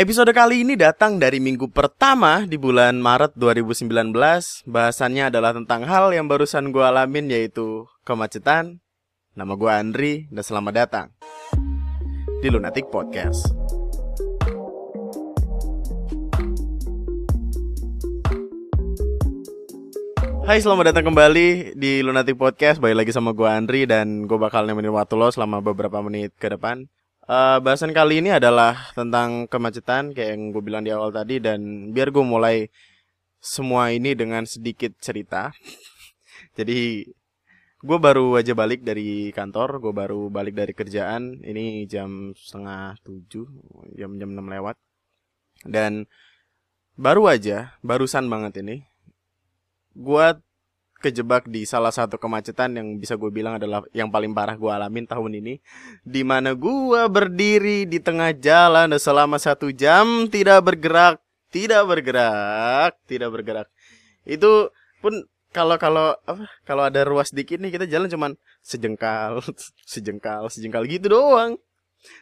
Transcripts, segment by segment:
Episode kali ini datang dari minggu pertama di bulan Maret 2019. Bahasannya adalah tentang hal yang barusan gue alamin yaitu kemacetan. Nama gue Andri dan selamat datang di Lunatic Podcast. Hai selamat datang kembali di Lunatic Podcast Balik lagi sama gue Andri dan gue bakal nemenin waktu lo selama beberapa menit ke depan uh, Bahasan kali ini adalah tentang kemacetan kayak yang gue bilang di awal tadi Dan biar gue mulai semua ini dengan sedikit cerita. Jadi gue baru aja balik dari kantor Gue baru balik dari kerjaan. Ini jam setengah tujuh Jam-jam enam lewat. Dan baru aja, barusan banget ini gue kejebak di salah satu kemacetan yang bisa gue bilang adalah yang paling parah gue alamin tahun ini. Di mana gue berdiri di tengah jalan selama satu jam tidak bergerak tidak bergerak tidak bergerak. Itu pun kalau kalau apa kalau ada ruas dikit nih kita jalan cuman sejengkal sejengkal sejengkal gitu doang.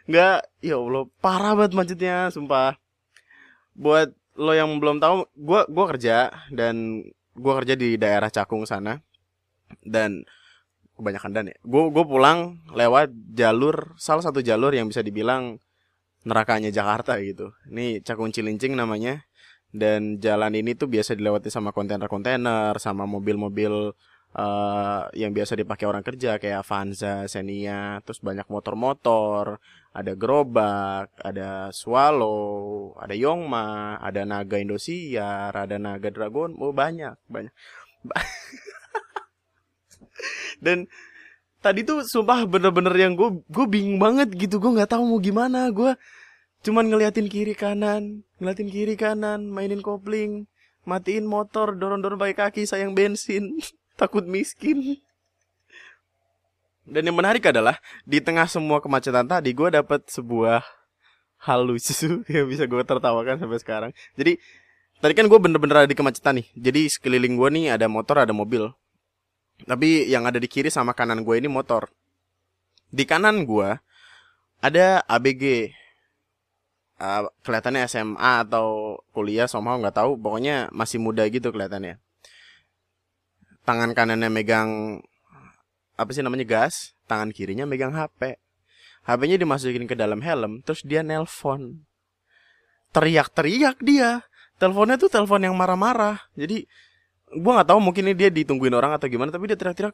Nggak ya allah parah banget macetnya sumpah. Buat lo yang belum tahu gue gua kerja dan gue kerja di daerah Cakung sana dan kebanyakan dan ya. Gue gue pulang lewat jalur salah satu jalur yang bisa dibilang nerakanya Jakarta gitu. Ini Cakung Cilincing namanya. Dan jalan ini tuh biasa dilewati sama kontainer-kontainer sama mobil-mobil uh, yang biasa dipakai orang kerja kayak Avanza, Xenia, terus banyak motor-motor, ada gerobak, ada Swallow, ada Yongma, ada Naga Indosiar, ada Naga Dragon, oh banyak, banyak. Dan tadi tuh sumpah bener-bener yang gue gue bingung banget gitu, gue nggak tahu mau gimana, gue cuman ngeliatin kiri kanan, ngeliatin kiri kanan, mainin kopling, matiin motor, dorong-dorong pakai kaki, sayang bensin, takut miskin. Dan yang menarik adalah di tengah semua kemacetan tadi gue dapat sebuah hal lucu yang bisa gue tertawakan sampai sekarang. Jadi tadi kan gue bener-bener ada di kemacetan nih. Jadi sekeliling gue nih ada motor, ada mobil. Tapi yang ada di kiri sama kanan gue ini motor. Di kanan gue ada ABG. Uh, kelihatannya SMA atau kuliah somehow nggak tahu pokoknya masih muda gitu kelihatannya tangan kanannya megang apa sih namanya gas, tangan kirinya megang HP. HP-nya dimasukin ke dalam helm, terus dia nelpon. Teriak-teriak dia. Teleponnya tuh telepon yang marah-marah. Jadi gua nggak tahu mungkin ini dia ditungguin orang atau gimana, tapi dia teriak-teriak.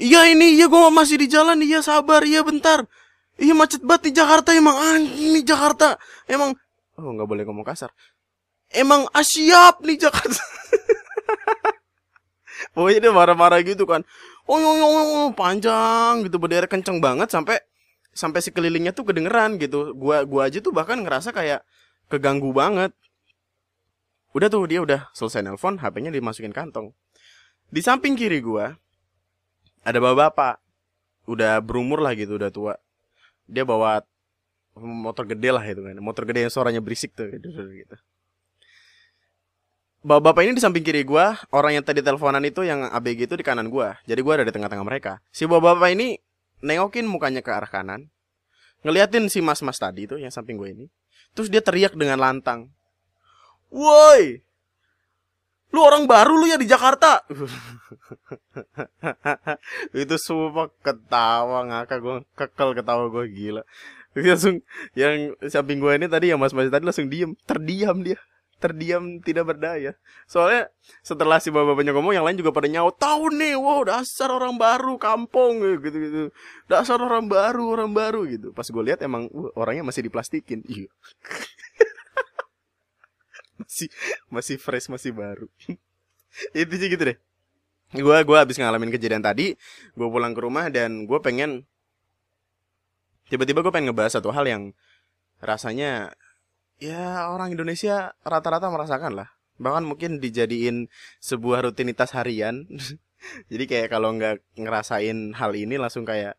Iya ini, iya gua masih di jalan, iya sabar, iya bentar. Iya macet banget di Jakarta emang anjing nih Jakarta. Emang oh nggak boleh ngomong kasar. Emang asyap nih Jakarta. Pokoknya dia marah-marah gitu kan. Oh, oh, oh, oh panjang gitu berderet kenceng banget sampai sampai sekelilingnya tuh kedengeran gitu. Gua gua aja tuh bahkan ngerasa kayak keganggu banget. Udah tuh dia udah selesai nelpon HP-nya dimasukin kantong. Di samping kiri gua ada bapak-bapak. Udah berumur lah gitu udah tua. Dia bawa motor gede lah itu kan. Motor gede yang suaranya berisik tuh gitu, gitu bapak-bapak ini di samping kiri gue orang yang tadi teleponan itu yang ABG itu di kanan gue jadi gue ada di tengah-tengah mereka. Si bapak-bapak ini nengokin mukanya ke arah kanan ngeliatin si mas-mas tadi itu yang samping gue ini. Terus dia teriak dengan lantang. Woi lu orang baru lu ya di Jakarta? Itu semua ketawa ngakak gue kekel ketawa gue gila. Langsung yang samping gue ini tadi yang mas-mas tadi langsung diem terdiam dia terdiam tidak berdaya. Soalnya setelah si bapak-bapaknya ngomong yang lain juga pada nyaut, tahu nih, wow dasar orang baru kampung gitu-gitu. Dasar orang baru, orang baru gitu. Pas gue lihat emang uh, orangnya masih diplastikin. Iya. masih masih fresh, masih baru. Itu sih gitu deh. Gue gua habis ngalamin kejadian tadi, gue pulang ke rumah dan gue pengen tiba-tiba gue pengen ngebahas satu hal yang rasanya ya orang Indonesia rata-rata merasakan lah. Bahkan mungkin dijadiin sebuah rutinitas harian. Jadi kayak kalau nggak ngerasain hal ini langsung kayak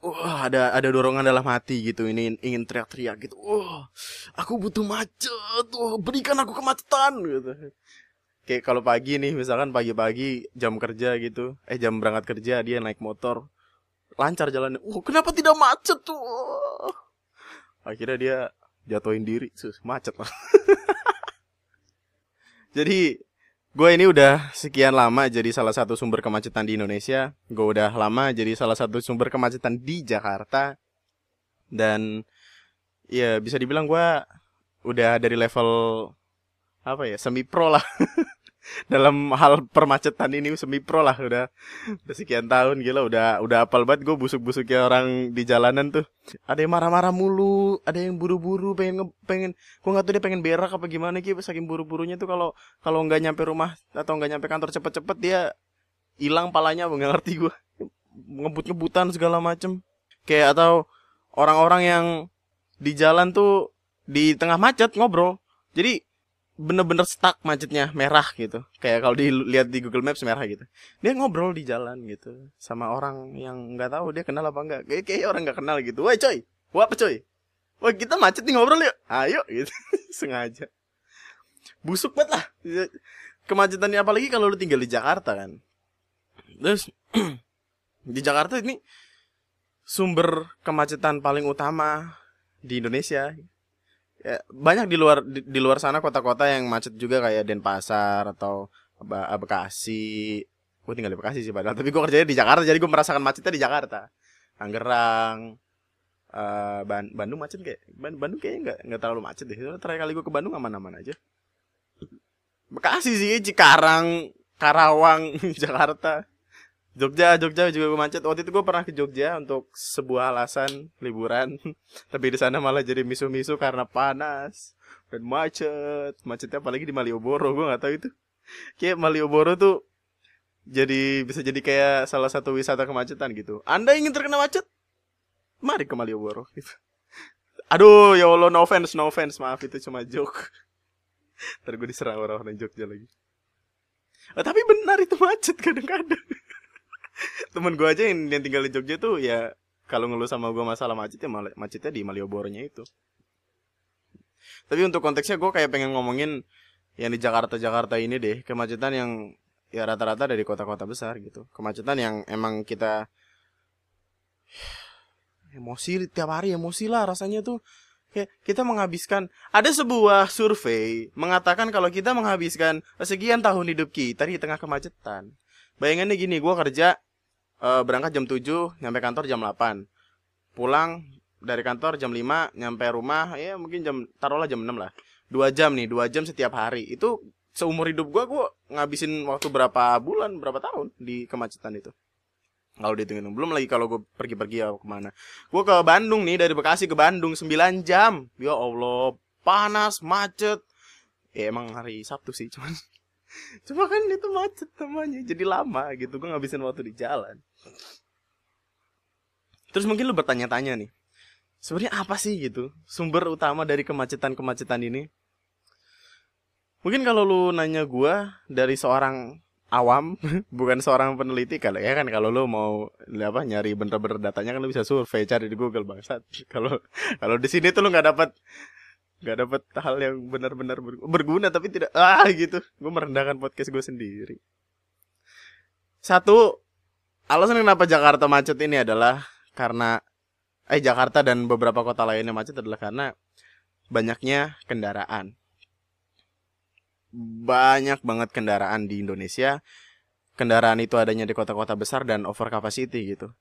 wah ada ada dorongan dalam hati gitu ini ingin teriak-teriak gitu. Wah aku butuh macet. Wah berikan aku kemacetan. Gitu. Kayak kalau pagi nih misalkan pagi-pagi jam kerja gitu eh jam berangkat kerja dia naik motor. Lancar jalannya. Oh kenapa tidak macet? Tuh akhirnya dia jatuhin diri, sus macet lah. jadi gue ini udah sekian lama jadi salah satu sumber kemacetan di Indonesia. Gue udah lama jadi salah satu sumber kemacetan di Jakarta. Dan ya bisa dibilang gue udah dari level apa ya semi pro lah dalam hal permacetan ini semi pro lah udah. Udah sekian tahun gila udah udah apal banget. Gue busuk-busuknya orang di jalanan tuh. Ada yang marah-marah mulu ada yang buru-buru pengen nge- pengen gue nggak tahu dia pengen berak apa gimana gitu saking buru-burunya tuh kalau kalau nggak nyampe rumah atau nggak nyampe kantor cepet-cepet dia hilang palanya nggak ngerti gue ngebut-ngebutan segala macem. Kayak atau orang-orang yang di jalan tuh di tengah macet ngobrol. Jadi bener-bener stuck macetnya merah gitu. Kayak kalau dilihat di Google Maps merah gitu. Dia ngobrol di jalan gitu sama orang yang nggak tahu dia kenal apa enggak kayak kayak orang nggak kenal gitu. Woi coy wah apa coy? Wah kita macet nih ngobrol yuk. Ayo gitu. Sengaja. Busuk banget lah. Kemacetannya apalagi kalau lu tinggal di Jakarta kan. Terus di Jakarta ini sumber kemacetan paling utama di Indonesia ya, banyak di luar di, di luar sana kota-kota yang macet juga kayak Denpasar atau Ba- Bekasi. Gue tinggal di Bekasi sih padahal tapi gue kerjanya di Jakarta jadi gue merasakan macetnya di Jakarta. Tangerang eh, Ban- Bandung macet kayak Ban- Bandung kayaknya nggak nggak terlalu macet deh. Terakhir kali gue ke Bandung aman-aman aja. Bekasi sih Cikarang Karawang Jakarta Jogja, Jogja juga gue macet. Waktu itu gue pernah ke Jogja untuk sebuah alasan liburan. Tapi di sana malah jadi misu-misu karena panas dan macet. Macetnya apalagi di Malioboro, gue nggak tahu itu. Kayak Malioboro tuh jadi bisa jadi kayak salah satu wisata kemacetan gitu. Anda ingin terkena macet? Mari ke Malioboro gitu. Aduh, ya Allah, no offense, no offense. Maaf itu cuma joke. Ntar gue diserang orang-orang Jogja lagi. Oh, tapi benar itu macet kadang-kadang temen gue aja yang, yang tinggal di Jogja tuh ya kalau ngeluh sama gue masalah macet ya macetnya di Malioboro-nya itu. Tapi untuk konteksnya gue kayak pengen ngomongin yang di Jakarta Jakarta ini deh kemacetan yang ya rata-rata dari kota-kota besar gitu. Kemacetan yang emang kita emosi tiap hari emosi lah rasanya tuh kayak kita menghabiskan ada sebuah survei mengatakan kalau kita menghabiskan sekian tahun hidup kita di tengah kemacetan. Bayangannya gini, gue kerja eh, berangkat jam 7, nyampe kantor jam 8. Pulang dari kantor jam 5, nyampe rumah ya mungkin jam taruhlah jam 6 lah. 2 jam nih, 2 jam setiap hari. Itu seumur hidup gue gue ngabisin waktu berapa bulan, berapa tahun di kemacetan itu. Kalau dihitung belum lagi kalau gue pergi-pergi ya ke mana. Gue ke Bandung nih dari Bekasi ke Bandung 9 jam. Ya Allah, panas, macet. Ya emang hari Sabtu sih cuman Cuma kan itu macet namanya Jadi lama gitu Gue ngabisin waktu di jalan Terus mungkin lu bertanya-tanya nih sebenarnya apa sih gitu Sumber utama dari kemacetan-kemacetan ini Mungkin kalau lu nanya gua Dari seorang awam Bukan seorang peneliti Kalau ya kan kalau lu mau apa nyari bener-bener datanya kan lu bisa survei cari di Google bangsat. Kalau kalau di sini tuh lu nggak dapat nggak dapat hal yang benar-benar ber- berguna tapi tidak ah gitu. Gue merendahkan podcast gue sendiri. Satu alasan kenapa Jakarta macet ini adalah karena eh Jakarta dan beberapa kota lainnya macet adalah karena banyaknya kendaraan. Banyak banget kendaraan di Indonesia. Kendaraan itu adanya di kota-kota besar dan over capacity gitu.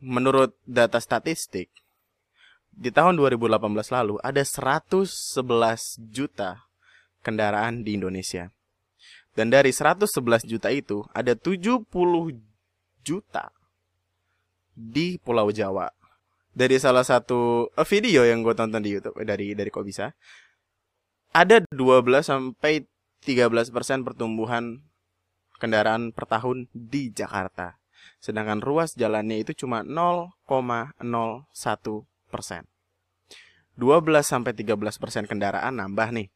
Menurut data statistik di tahun 2018 lalu ada 111 juta kendaraan di Indonesia. Dan dari 111 juta itu ada 70 juta di Pulau Jawa. Dari salah satu eh, video yang gue tonton di YouTube eh, dari dari kok bisa ada 12 sampai 13% pertumbuhan kendaraan per tahun di Jakarta. Sedangkan ruas jalannya itu cuma 0,01 persen. 12 sampai 13 persen kendaraan nambah nih.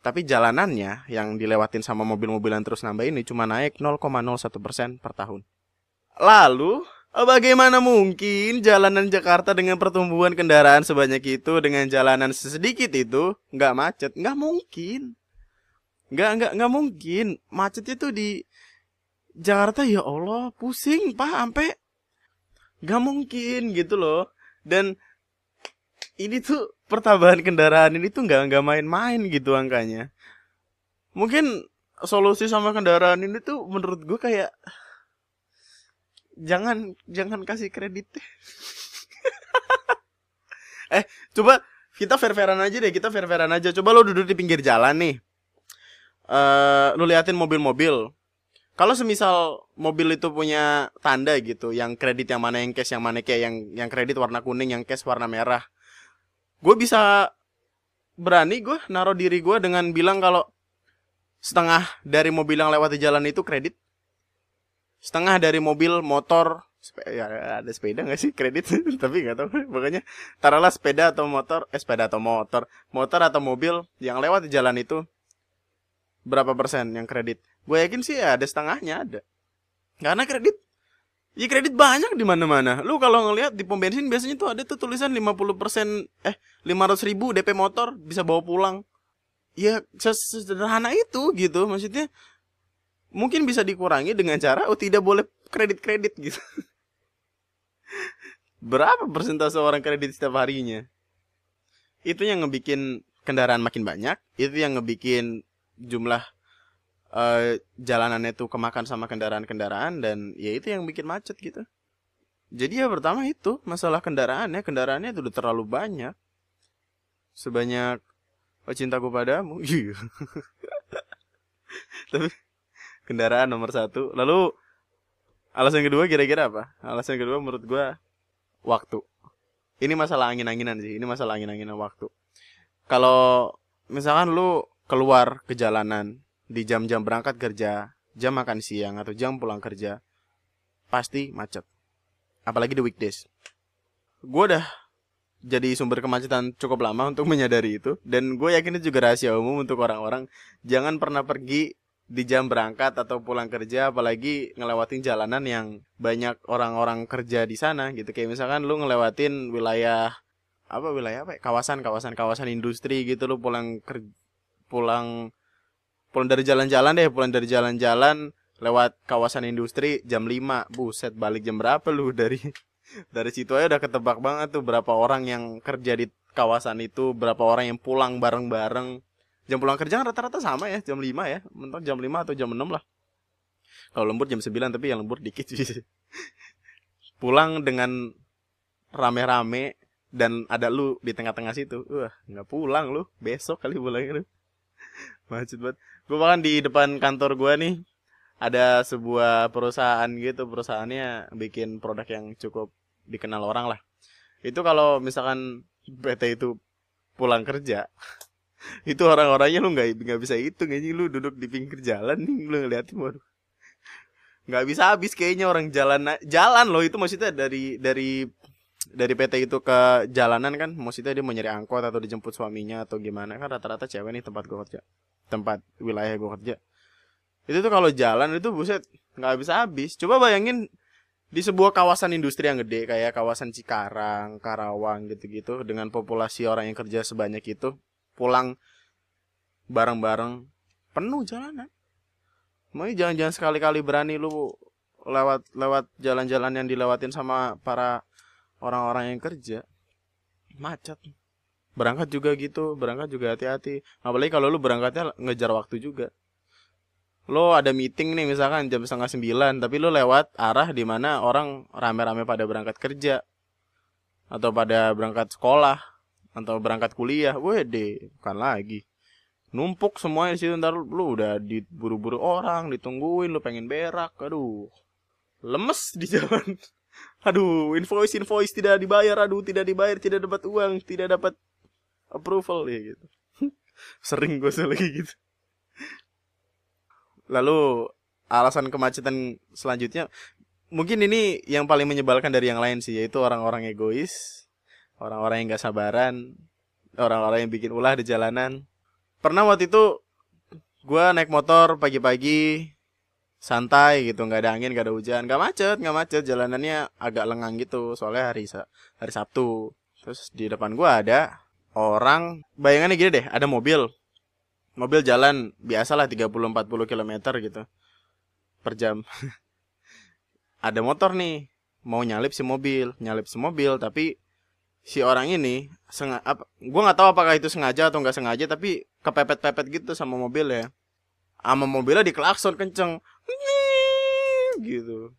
Tapi jalanannya yang dilewatin sama mobil-mobilan terus nambah ini cuma naik 0,01 persen per tahun. Lalu, bagaimana mungkin jalanan Jakarta dengan pertumbuhan kendaraan sebanyak itu dengan jalanan sedikit itu nggak macet? Nggak mungkin. Nggak, nggak, nggak mungkin. Macetnya tuh di Jakarta ya Allah pusing pak sampai nggak mungkin gitu loh dan ini tuh pertambahan kendaraan ini tuh nggak nggak main-main gitu angkanya. Mungkin solusi sama kendaraan ini tuh menurut gue kayak jangan jangan kasih kredit eh coba kita fair-fairan aja deh kita fair-fairan aja. Coba lo duduk di pinggir jalan nih. Uh, lu liatin mobil-mobil kalau semisal mobil itu punya tanda gitu yang kredit yang mana yang cash yang mana kayak yang yang kredit warna kuning yang cash warna merah gue bisa berani gue naruh diri gue dengan bilang kalau setengah dari mobil yang lewat di jalan itu kredit setengah dari mobil motor ya ada sepeda nggak sih kredit? Tapi nggak tahu makanya taruhlah sepeda atau motor eh sepeda atau motor motor atau mobil yang lewat di jalan itu berapa persen yang kredit gue yakin sih ya ada setengahnya ada. Karena kredit ya kredit banyak di mana mana lu kalau ngelihat di pom bensin biasanya tuh ada tuh tulisan 50 persen eh 500 ribu DP motor bisa bawa pulang. Ya sederhana itu gitu maksudnya mungkin bisa dikurangi dengan cara oh tidak boleh kredit kredit gitu. Berapa persentase orang kredit setiap harinya? Itu yang ngebikin kendaraan makin banyak itu yang ngebikin jumlah uh, jalanannya tuh kemakan sama kendaraan-kendaraan dan ya itu yang bikin macet gitu. Jadi ya pertama itu masalah kendaraannya kendaraannya itu udah terlalu banyak. Sebanyak Oh cintaku padamu. Iya. Tapi Kendaraan nomor satu. Lalu Alasan kedua kira-kira apa? Alasan kedua menurut gue Waktu. Ini masalah angin-anginan sih Ini masalah angin-anginan waktu. Kalau Misalkan lu Keluar ke jalanan Di jam-jam berangkat kerja Jam makan siang Atau jam pulang kerja Pasti macet. Apalagi di weekdays. Gue udah jadi sumber kemacetan cukup lama untuk menyadari itu. Dan gue yakin itu juga rahasia umum untuk orang-orang. Jangan pernah pergi di jam berangkat atau pulang kerja apalagi ngelewatin jalanan yang banyak orang-orang kerja di sana gitu. Kayak misalkan lu ngelewatin wilayah apa wilayah apa ya? kawasan kawasan kawasan industri gitu lu pulang ker pulang pulang dari jalan-jalan deh pulang dari jalan-jalan lewat kawasan industri jam 5 buset balik jam berapa lu? Dari dari situ aja udah ketebak banget tuh berapa orang yang kerja di kawasan itu berapa orang yang pulang bareng-bareng. Jam pulang kerja kan rata-rata sama ya jam 5 ya. Mentok jam 5 atau jam 6 lah. Kalau lembur jam 9 tapi yang lembur dikit sih. Pulang dengan rame-rame dan ada lu di tengah-tengah situ. Wah nggak pulang lu. Besok kali pulang lu. Macet banget gue bahkan di depan kantor gue nih ada sebuah perusahaan gitu. Perusahaannya bikin produk yang cukup dikenal orang lah. Itu kalau misalkan PT itu pulang kerja itu orang-orangnya lu nggak nggak bisa itu nggak lu duduk di pinggir jalan nih lu ngeliatin waduh nggak bisa habis kayaknya orang jalan jalan loh. Itu maksudnya dari dari dari PT itu ke jalanan kan maksudnya dia mau nyari angkot atau dijemput suaminya atau gimana kan rata-rata cewek nih tempat gua kerja tempat wilayah gua kerja itu tuh kalau jalan itu buset nggak bisa habis coba bayangin di sebuah kawasan industri yang gede kayak kawasan Cikarang, Karawang gitu-gitu dengan populasi orang yang kerja sebanyak itu pulang bareng-bareng penuh jalanan. Mau jangan-jangan sekali-kali berani lu lewat lewat jalan-jalan yang dilewatin sama para orang-orang yang kerja macet. Berangkat juga gitu, berangkat juga hati-hati. Apalagi kalau lu berangkatnya ngejar waktu juga. Lo ada meeting nih misalkan jam setengah sembilan tapi lo lewat arah di mana orang rame-rame pada berangkat kerja. Atau pada berangkat sekolah atau berangkat kuliah, deh bukan lagi. Numpuk semuanya di situ ntar lu udah diburu-buru orang ditungguin lu pengen berak. Aduh lemes di jalan aduh invoice invoice tidak dibayar. Aduh tidak dibayar tidak dapat uang tidak dapat approval ya gitu. Sering gue lagi gitu. Lalu alasan kemacetan selanjutnya mungkin ini yang paling menyebalkan dari yang lain sih yaitu orang-orang egois, orang-orang yang gak sabaran, orang-orang yang bikin ulah di jalanan. Pernah waktu itu gue naik motor pagi-pagi santai gitu nggak ada angin nggak ada hujan. Nggak macet nggak macet. Jalanannya agak lengang gitu soalnya hari hari Sabtu. Terus di depan gue ada orang bayangannya gini deh ada mobil. Mobil jalan biasalah 30-40 km gitu per jam. Ada motor nih mau nyalip si mobil nyalip si mobil tapi si orang ini sengaja gue nggak tahu apakah itu sengaja atau nggak sengaja tapi kepepet-pepet gitu sama mobil ya sama mobilnya diklakson kenceng. Gitu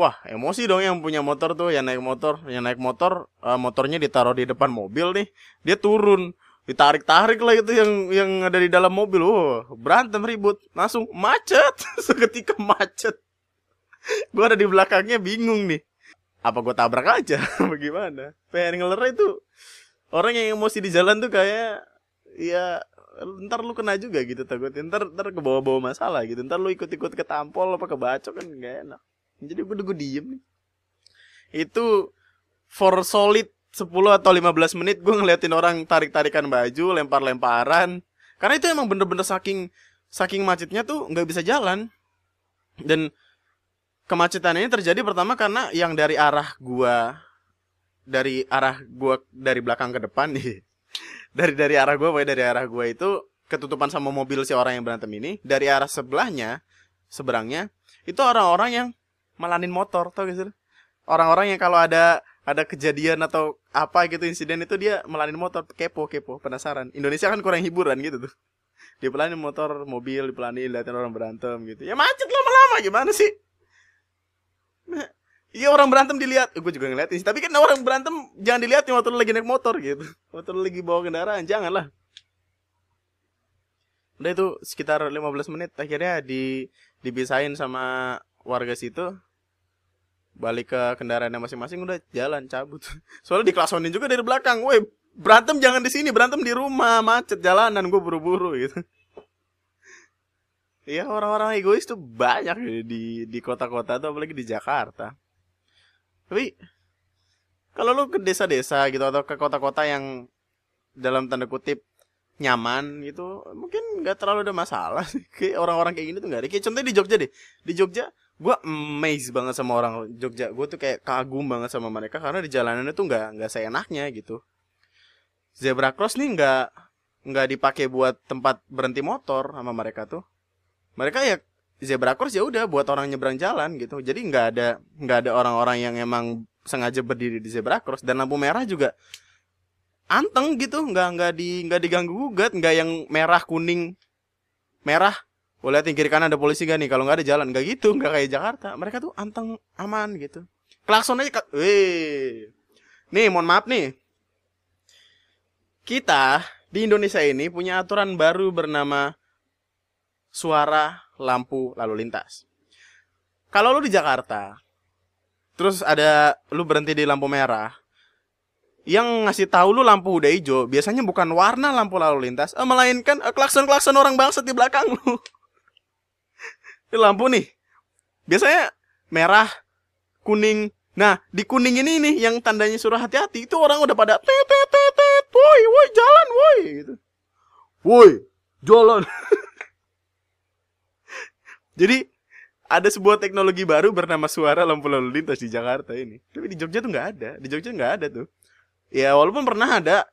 wah emosi dong yang punya motor tuh yang naik motor yang naik motor uh, motornya ditaruh di depan mobil nih. Dia turun. Ditarik-tarik lah itu yang yang ada di dalam mobil. Oh berantem ribut. Langsung macet. Seketika macet. Gue ada di belakangnya bingung nih. Apa gue tabrak aja? Bagaimana pengen itu. Orang yang emosi di jalan tuh kayak ya ntar lu kena juga gitu takut. Ntar ntar ke bawah-bawah masalah gitu. Ntar lu ikut-ikut ketampol apa kebacok kan gak enak. Jadi gue gue diem. Nih itu for solid 10 atau 15 menit gue ngeliatin orang tarik-tarikan baju lempar-lemparan. Karena itu emang bener-bener saking saking macetnya tuh nggak bisa jalan. Dan kemacetan ini terjadi pertama karena yang dari arah gua dari arah gua dari belakang ke depan nih dari dari arah gue pokoknya dari arah gue itu ketutupan sama mobil si orang yang berantem ini. Dari arah sebelahnya seberangnya itu orang-orang yang melanin motor tau gak sih orang-orang yang kalau ada ada kejadian atau apa gitu insiden itu dia melanin motor. Kepo kepo penasaran. Indonesia kan kurang hiburan gitu tuh. Dia pelanin motor mobil dipelanin liatin orang berantem gitu. Ya macet lama-lama gimana sih Iya orang berantem dilihat, gue juga ngeliatin sih. Tapi kan orang berantem jangan dilihat waktu lu lagi naik motor gitu. Waktu lu lagi bawa kendaraan, janganlah. Udah itu sekitar 15 menit akhirnya di dibisain sama warga situ. Balik ke kendaraannya masing-masing udah jalan cabut. Soalnya diklasonin juga dari belakang. Woi, berantem jangan di sini, berantem di rumah, macet jalanan gue buru-buru gitu. Iya orang-orang egois tuh banyak di di kota-kota tuh apalagi di Jakarta. Tapi kalau lu ke desa-desa gitu atau ke kota-kota yang dalam tanda kutip nyaman gitu, mungkin nggak terlalu ada masalah sih. Kayak orang-orang kayak gini tuh nggak ada. Kayak contohnya di Jogja deh. Di Jogja gue amazed banget sama orang Jogja. Gue tuh kayak kagum banget sama mereka karena di jalanannya tuh nggak nggak seenaknya gitu. Zebra cross nih nggak nggak dipakai buat tempat berhenti motor sama mereka tuh. Mereka ya zebra cross ya udah buat orang nyebrang jalan gitu. Jadi nggak ada nggak ada orang-orang yang emang sengaja berdiri di zebra cross. Dan lampu merah juga anteng gitu. Nggak nggak di nggak diganggu gugat. Nggak yang merah kuning. Merah. Boleh lihat kiri kanan ada polisi gak nih? Kalau nggak ada jalan. Nggak gitu. Nggak kayak Jakarta. Mereka tuh anteng aman gitu. Klakson aja weh nih mohon maaf nih. Kita di Indonesia ini punya aturan baru bernama suara lampu lalu lintas. Kalau lu di Jakarta, terus ada lu berhenti di lampu merah, yang ngasih tahu lu lampu udah hijau, biasanya bukan warna lampu lalu lintas, eh, melainkan eh, klakson-klakson orang bangsa di belakang lu. Ini lampu nih, biasanya merah, kuning. Nah, di kuning ini nih yang tandanya suruh hati-hati, itu orang udah pada tet tet tet, woi, woi, jalan, woi gitu. Woi, jalan. Jadi ada sebuah teknologi baru bernama suara lampu lalu lintas di Jakarta ini. Tapi di Jogja tuh nggak ada. Di Jogja nggak ada tuh. Ya walaupun pernah ada.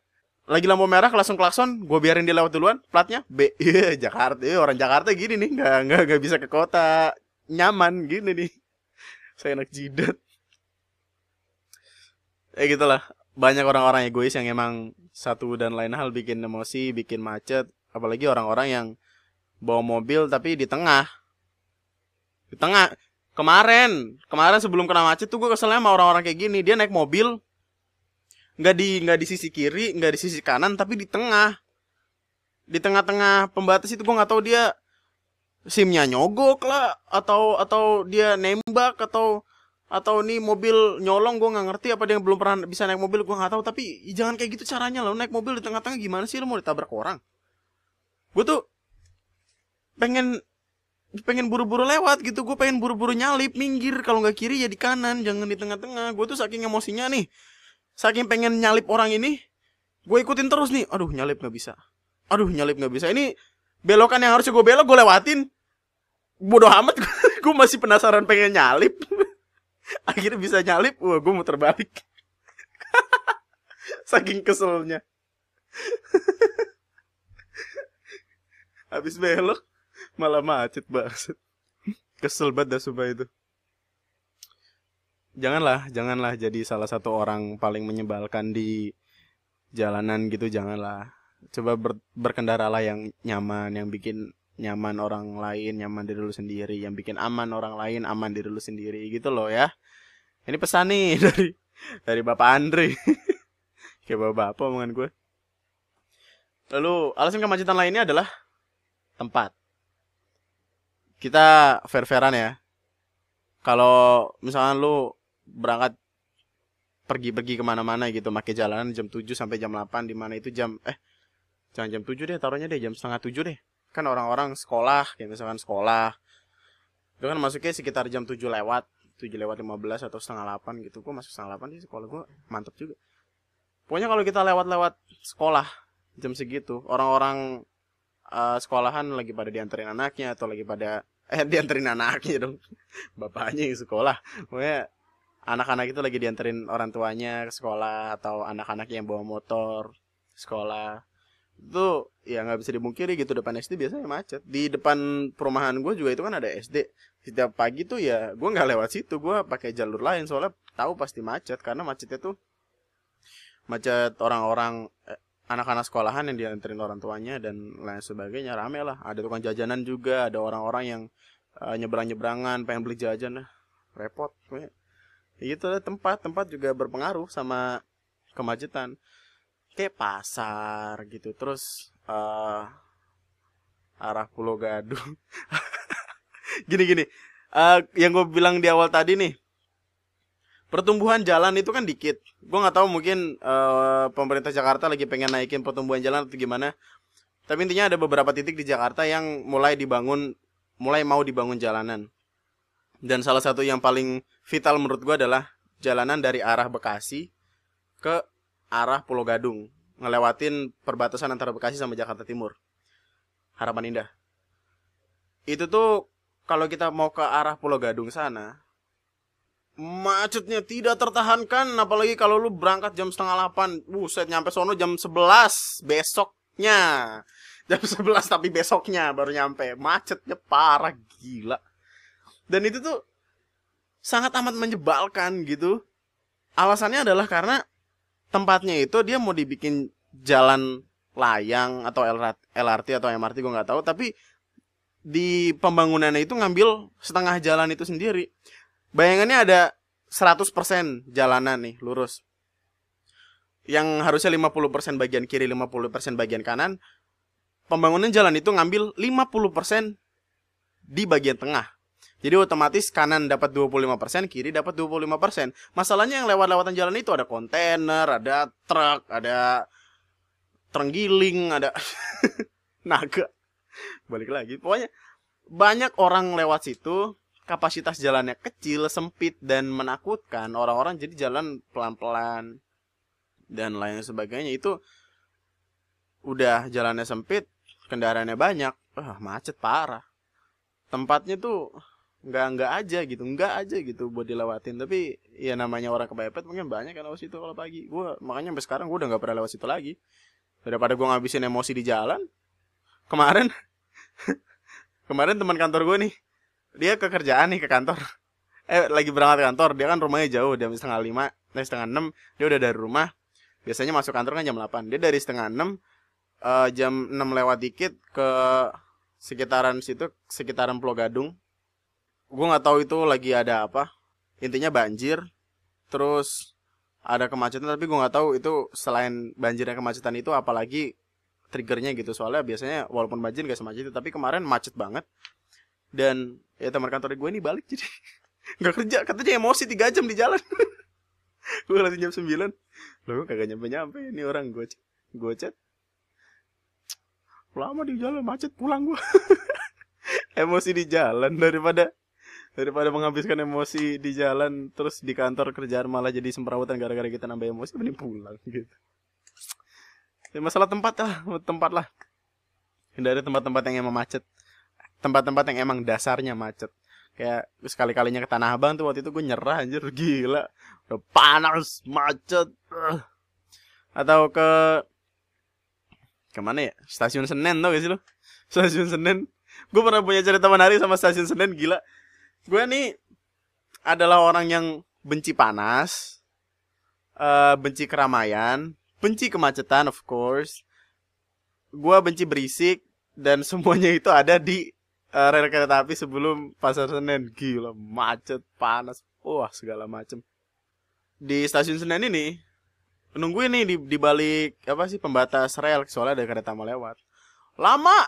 Lagi lampu merah langsung klakson, gue biarin dia lewat duluan, platnya B. Iya Jakarta, iya, orang Jakarta gini nih, nggak nggak nggak bisa ke kota nyaman gini nih. Saya enak jidat. Ya gitulah. Banyak orang-orang egois yang emang satu dan lain hal bikin emosi, bikin macet. Apalagi orang-orang yang bawa mobil tapi di tengah di tengah. Kemarin. Kemarin sebelum kena macet tuh gue keselnya sama orang-orang kayak gini. Dia naik mobil. Nggak di nggak di sisi kiri nggak di sisi kanan tapi di tengah. Di tengah-tengah pembatas itu gue nggak tahu dia simnya nyogok lah atau atau dia nembak atau atau nih mobil nyolong gue nggak ngerti apa dia belum pernah bisa naik mobil gue nggak tahu. Tapi jangan kayak gitu caranya lo naik mobil di tengah-tengah gimana sih lo mau ditabrak orang? Gue tuh pengen pengen buru-buru lewat gitu gue pengen buru-buru nyalip minggir kalau nggak kiri ya di kanan jangan di tengah-tengah. Gue tuh saking emosinya nih saking pengen nyalip orang ini gue ikutin terus nih. Aduh nyalip nggak bisa. Aduh nyalip nggak bisa. Ini belokan yang harusnya gue belok gue lewatin. Bodoh amat gue masih penasaran pengen nyalip. Akhirnya bisa nyalip wah gue mau terbalik saking keselnya. Habis belok malah macet banget kesel banget dah sumpah itu. Janganlah janganlah jadi salah satu orang paling menyebalkan di jalanan gitu janganlah. Coba ber, berkendaralah yang nyaman yang bikin nyaman orang lain nyaman diri lu sendiri yang bikin aman orang lain aman diri lu sendiri gitu loh ya. Ini pesan nih dari dari bapak Andre. Kayak bapak apa omongan gue lalu alasan kemacetan lainnya adalah tempat kita fair-fairan ya. Kalau misalkan lu berangkat pergi-pergi ke mana-mana gitu pakai jalanan jam 7 sampai jam 8 di mana itu jam eh jangan jam 7 deh taruhnya deh jam setengah 7 deh. Kan orang-orang sekolah kayak misalkan sekolah. Itu kan masuknya sekitar jam 7 lewat 7 lewat 15 atau setengah 8 gitu. Gua masuk setengah 8 sih sekolah gua mantep juga. Pokoknya kalau kita lewat-lewat sekolah jam segitu orang-orang uh, sekolahan lagi pada dianterin anaknya atau lagi pada eh dianterin anaknya dong. Bapaknya yang sekolah. Pokoknya anak-anak itu lagi dianterin orang tuanya ke sekolah atau anak-anak yang bawa motor sekolah. Itu ya nggak bisa dimungkiri gitu depan SD biasanya macet. Di depan perumahan gue juga itu kan ada SD setiap pagi tuh ya gue nggak lewat situ gue pakai jalur lain. Soalnya tahu pasti macet karena macetnya tuh macet orang-orang eh, anak-anak sekolahan yang dianterin orang tuanya dan lain sebagainya rame lah. Ada tukang jajanan juga ada orang-orang yang uh, nyebrang-nyebrangan pengen beli jajan lah. Repot pokoknya. Itu tempat tempat juga berpengaruh sama kemacetan. Kayak pasar gitu terus uh, arah Pulau Gadung. Gini gini uh, yang gue bilang di awal tadi nih pertumbuhan jalan itu kan dikit gue nggak tahu mungkin uh, pemerintah Jakarta lagi pengen naikin pertumbuhan jalan atau gimana tapi intinya ada beberapa titik di Jakarta yang mulai dibangun mulai mau dibangun jalanan dan salah satu yang paling vital menurut gue adalah jalanan dari arah Bekasi ke arah Pulau Gadung. Ngelewatin perbatasan antara Bekasi sama Jakarta Timur. Harapan Indah. Itu tuh kalau kita mau ke arah Pulau Gadung sana, macetnya tidak tertahankan apalagi kalau lu berangkat jam setengah 8 buset nyampe sono jam 11 besoknya. Jam 11 tapi besoknya baru nyampe. Macetnya parah gila. Dan itu tuh sangat amat menyebalkan gitu. Alasannya adalah karena tempatnya itu dia mau dibikin jalan layang atau LRT atau MRT gue nggak tahu. Tapi di pembangunannya itu ngambil setengah jalan itu sendiri. Bayangannya ada 100% jalanan nih lurus. Yang harusnya 50% bagian kiri, 50% bagian kanan. Pembangunan jalan itu ngambil 50% di bagian tengah. Jadi otomatis kanan dapat 25%, kiri dapat 25%. Masalahnya yang lewat-lewatan jalan itu ada kontainer, ada truk, ada terenggiling, ada naga. Balik lagi. Pokoknya banyak orang lewat situ, kapasitas jalannya kecil, sempit dan menakutkan. Orang-orang jadi jalan pelan-pelan dan lain sebagainya. Itu udah jalannya sempit, kendaraannya banyak, wah macet parah. Tempatnya tuh nggak nggak aja gitu nggak aja gitu buat dilewatin. Tapi ya namanya orang kepepet mungkin banyak kan lewat situ kalau pagi. Gue makanya sampai sekarang gue udah nggak pernah lewat situ lagi. Daripada gue ngabisin emosi di jalan kemarin kemarin teman kantor gue nih dia ke kerjaan nih ke kantor. Eh lagi berangkat kantor dia kan rumahnya jauh dia setengah lima dari setengah enam dia udah dari rumah. Biasanya masuk kantor kan jam 8 dia dari setengah enam uh, jam 6 lewat dikit ke sekitaran situ sekitaran Pulau Gadung. Gue nggak tahu itu lagi ada apa. Intinya banjir terus ada kemacetan tapi gue nggak tahu itu selain banjirnya kemacetan itu apalagi triggernya gitu. Soalnya biasanya walaupun banjir gak semacet itu tapi kemarin macet banget dan ya teman kantor gue ini balik jadi nggak kerja. Katanya emosi tiga jam di jalan. Gue lagi jam sembilan. Lo kagak nyampe nyampe ini orang. Gue gue chat. Lama di jalan macet pulang gue emosi di jalan daripada daripada menghabiskan emosi di jalan terus di kantor kerjaan malah jadi semperawutan gara-gara kita nambah emosi mending pulang gitu. Ya, masalah tempat lah tempat lah. Hindari tempat-tempat yang emang macet tempat-tempat yang emang dasarnya macet. Kayak sekali kalinya ke Tanah Abang tuh waktu itu gue nyerah anjir gila. Udah panas macet atau ke ke mana ya? Stasiun Senen tau gak sih lo stasiun Senen. Gue pernah punya cerita menarik sama stasiun Senen gila. Gue nih adalah orang yang benci panas, uh, benci keramaian, benci kemacetan of course. Gua benci berisik dan semuanya itu ada di uh, rel kereta api sebelum Pasar Senen. Gila, macet, panas, wah segala macem. Di stasiun Senen ini nungguin nih di, di balik apa sih pembatas rel soalnya ada kereta mau lewat. Lama.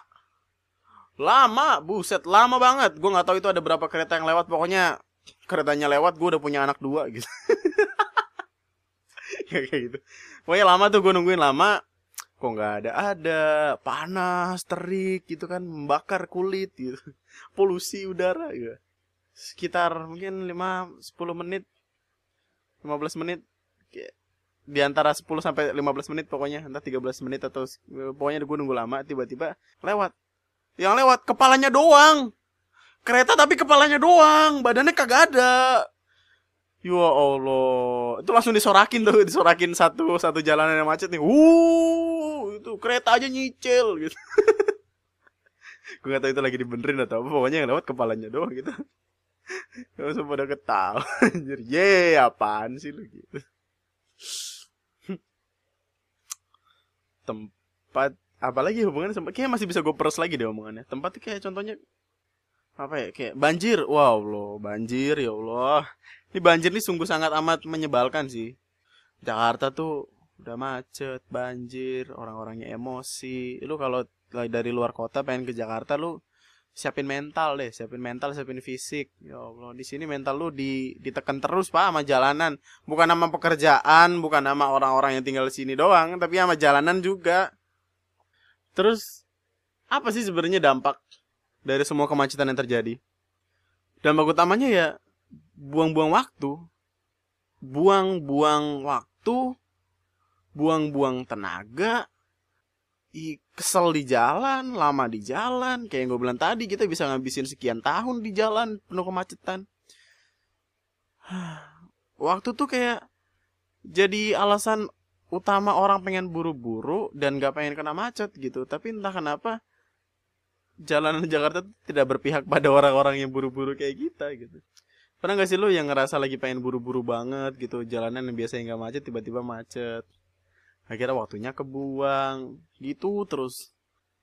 Lama, buset, lama banget. Gue nggak tahu itu ada berapa kereta yang lewat. Pokoknya keretanya lewat, gue udah punya anak dua gitu. ya kayak gitu. Pokoknya lama tuh gue nungguin lama. Kok nggak ada? Ada, panas, terik gitu kan, membakar kulit gitu. Polusi udara gitu. Sekitar mungkin 5 10 menit. 15 menit. Di antara 10 sampai 15 menit pokoknya. Entah 13 menit atau pokoknya gue nunggu lama tiba-tiba lewat. Yang lewat kepalanya doang. Kereta tapi kepalanya doang. Badannya kagak ada ya Allah. Itu langsung disorakin tuh disorakin satu satu jalanan yang macet nih. Uh itu kereta aja nyicil gitu. Gue gak tahu itu lagi dibenerin atau apa pokoknya yang lewat kepalanya doang gitu. Langsung pada ketawa anjir. Ye apaan sih lu gitu. Tempat apalagi hubungannya sama kayak masih bisa gue peres lagi deh omongannya. Tempat kayak contohnya apa ya kayak banjir. Wow lo banjir ya Allah ini banjir nih sungguh sangat amat menyebalkan sih. Jakarta tuh udah macet banjir orang-orangnya emosi. Lu kalau dari luar kota pengen ke Jakarta lu siapin mental deh siapin mental siapin fisik. Ya Allah di sini mental lu di ditekan terus pak sama jalanan. Bukan nama pekerjaan bukan nama orang-orang yang tinggal di sini doang tapi sama jalanan juga. Terus apa sih sebenarnya dampak dari semua kemacetan yang terjadi? Dampak utamanya ya buang-buang waktu buang-buang waktu buang-buang tenaga i kesel di jalan, lama di jalan, kayak yang gue bilang tadi kita bisa ngabisin sekian tahun di jalan penuh kemacetan. Waktu tuh kayak jadi alasan utama orang pengen buru-buru dan gak pengen kena macet gitu. Tapi entah kenapa jalanan Jakarta tidak berpihak pada orang-orang yang buru-buru kayak kita gitu. Pernah gak sih lo yang ngerasa lagi pengen buru-buru banget gitu, jalanan yang biasanya gak macet tiba-tiba macet? Akhirnya waktunya kebuang gitu terus.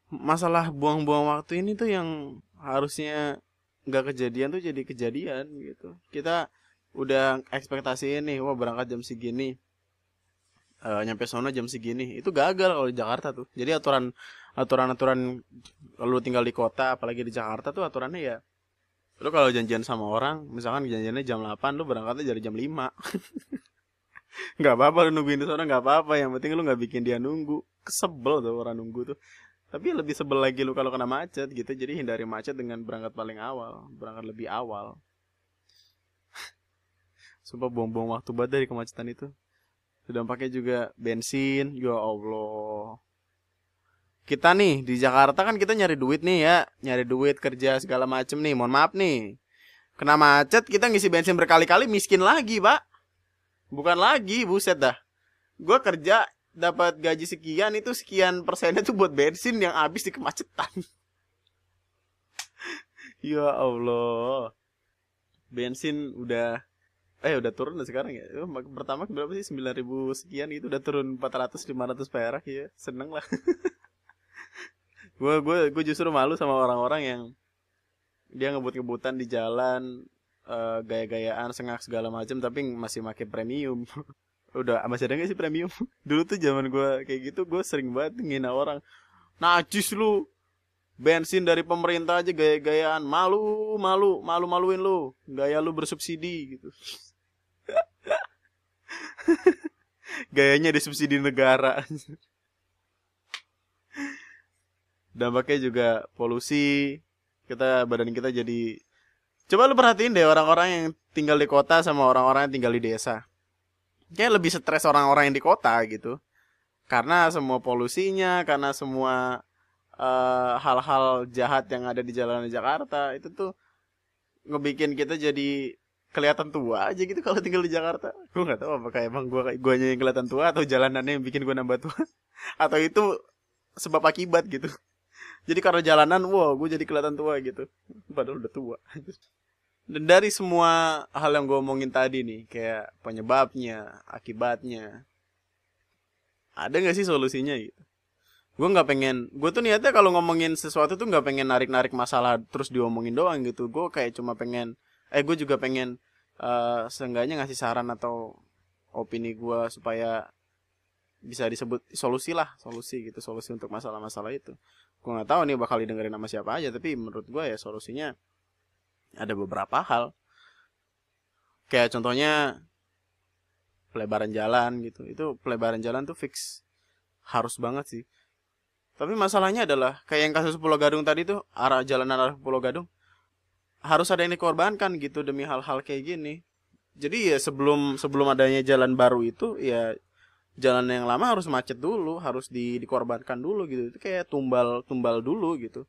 Masalah buang-buang waktu ini tuh yang harusnya nggak kejadian tuh jadi kejadian gitu. Kita udah ekspektasi ini wah berangkat jam segini uh, nyampe sono jam segini. Itu gagal kalau di Jakarta tuh. Jadi aturan aturan aturan kalau tinggal di kota apalagi di Jakarta tuh aturannya ya lu kalau janjian sama orang misalkan janjiannya jam 8 lu berangkatnya dari jam 5 nggak apa-apa lu nungguin di sana nggak apa-apa. Yang penting lu nggak bikin dia nunggu. Kesebel tuh orang nunggu tuh. Tapi lebih sebel lagi lu kalau kena macet gitu. Jadi hindari macet dengan berangkat paling awal berangkat lebih awal. Sumpah buang-buang waktu banget dari kemacetan itu. Dampaknya juga bensin. Ya Allah kita nih di Jakarta kan kita nyari duit nih ya. Nyari duit kerja segala macem nih. Mohon maaf nih. Kena macet kita ngisi bensin berkali-kali miskin lagi pak. Bukan lagi buset dah. Gue kerja dapat gaji sekian itu sekian persennya tuh buat bensin yang habis di kemacetan. Ya Allah. Bensin udah eh udah turun sekarang ya? Pertama berapa sih? Sembilan ribu sekian itu udah turun 400 500 perak ya. Seneng lah gue gue gue justru malu sama orang-orang yang dia ngebut-ngebutan di jalan uh, gaya-gayaan sengak segala macam tapi masih pakai premium. Udah masih ada gak sih premium? Dulu tuh zaman gue kayak gitu gue sering banget ngina orang. Najis lu bensin dari pemerintah aja gaya-gayaan. Malu malu malu maluin lu. Gaya lu bersubsidi gitu. Gayanya disubsidi negara dampaknya juga polusi kita badan kita jadi Coba lu perhatiin deh orang-orang yang tinggal di kota sama orang-orang yang tinggal di desa. Kayak lebih stres orang-orang yang di kota gitu. Karena semua polusinya, karena semua eh, hal-hal uh, jahat yang ada di jalanan Jakarta itu tuh ngebikin kita jadi kelihatan tua aja gitu kalau tinggal di Jakarta. Gue nggak tahu apakah emang gue gue yang kelihatan tua atau jalanannya yang bikin gue nambah tua atau itu sebab akibat gitu. Jadi karena jalanan, wow, gue jadi kelihatan tua gitu. Padahal udah tua. Dan dari semua hal yang gue omongin tadi nih, kayak penyebabnya, akibatnya, ada gak sih solusinya gitu? Gue nggak pengen, gue tuh niatnya kalau ngomongin sesuatu tuh nggak pengen narik-narik masalah terus diomongin doang gitu. Gue kayak cuma pengen, eh gue juga pengen uh, seenggaknya ngasih saran atau opini gue supaya bisa disebut solusi lah solusi gitu solusi untuk masalah-masalah itu gue nggak tahu nih bakal didengerin nama siapa aja tapi menurut gue ya solusinya ada beberapa hal. Kayak contohnya pelebaran jalan gitu. Itu pelebaran jalan tuh fix harus banget sih. Tapi masalahnya adalah kayak yang kasus Pulau Gadung tadi tuh arah jalan arah Pulau Gadung harus ada yang dikorbankan gitu demi hal-hal kayak gini. Jadi ya sebelum sebelum adanya jalan baru itu ya jalan yang lama harus macet dulu harus di, dikorbankan dulu gitu. Itu kayak tumbal tumbal dulu gitu.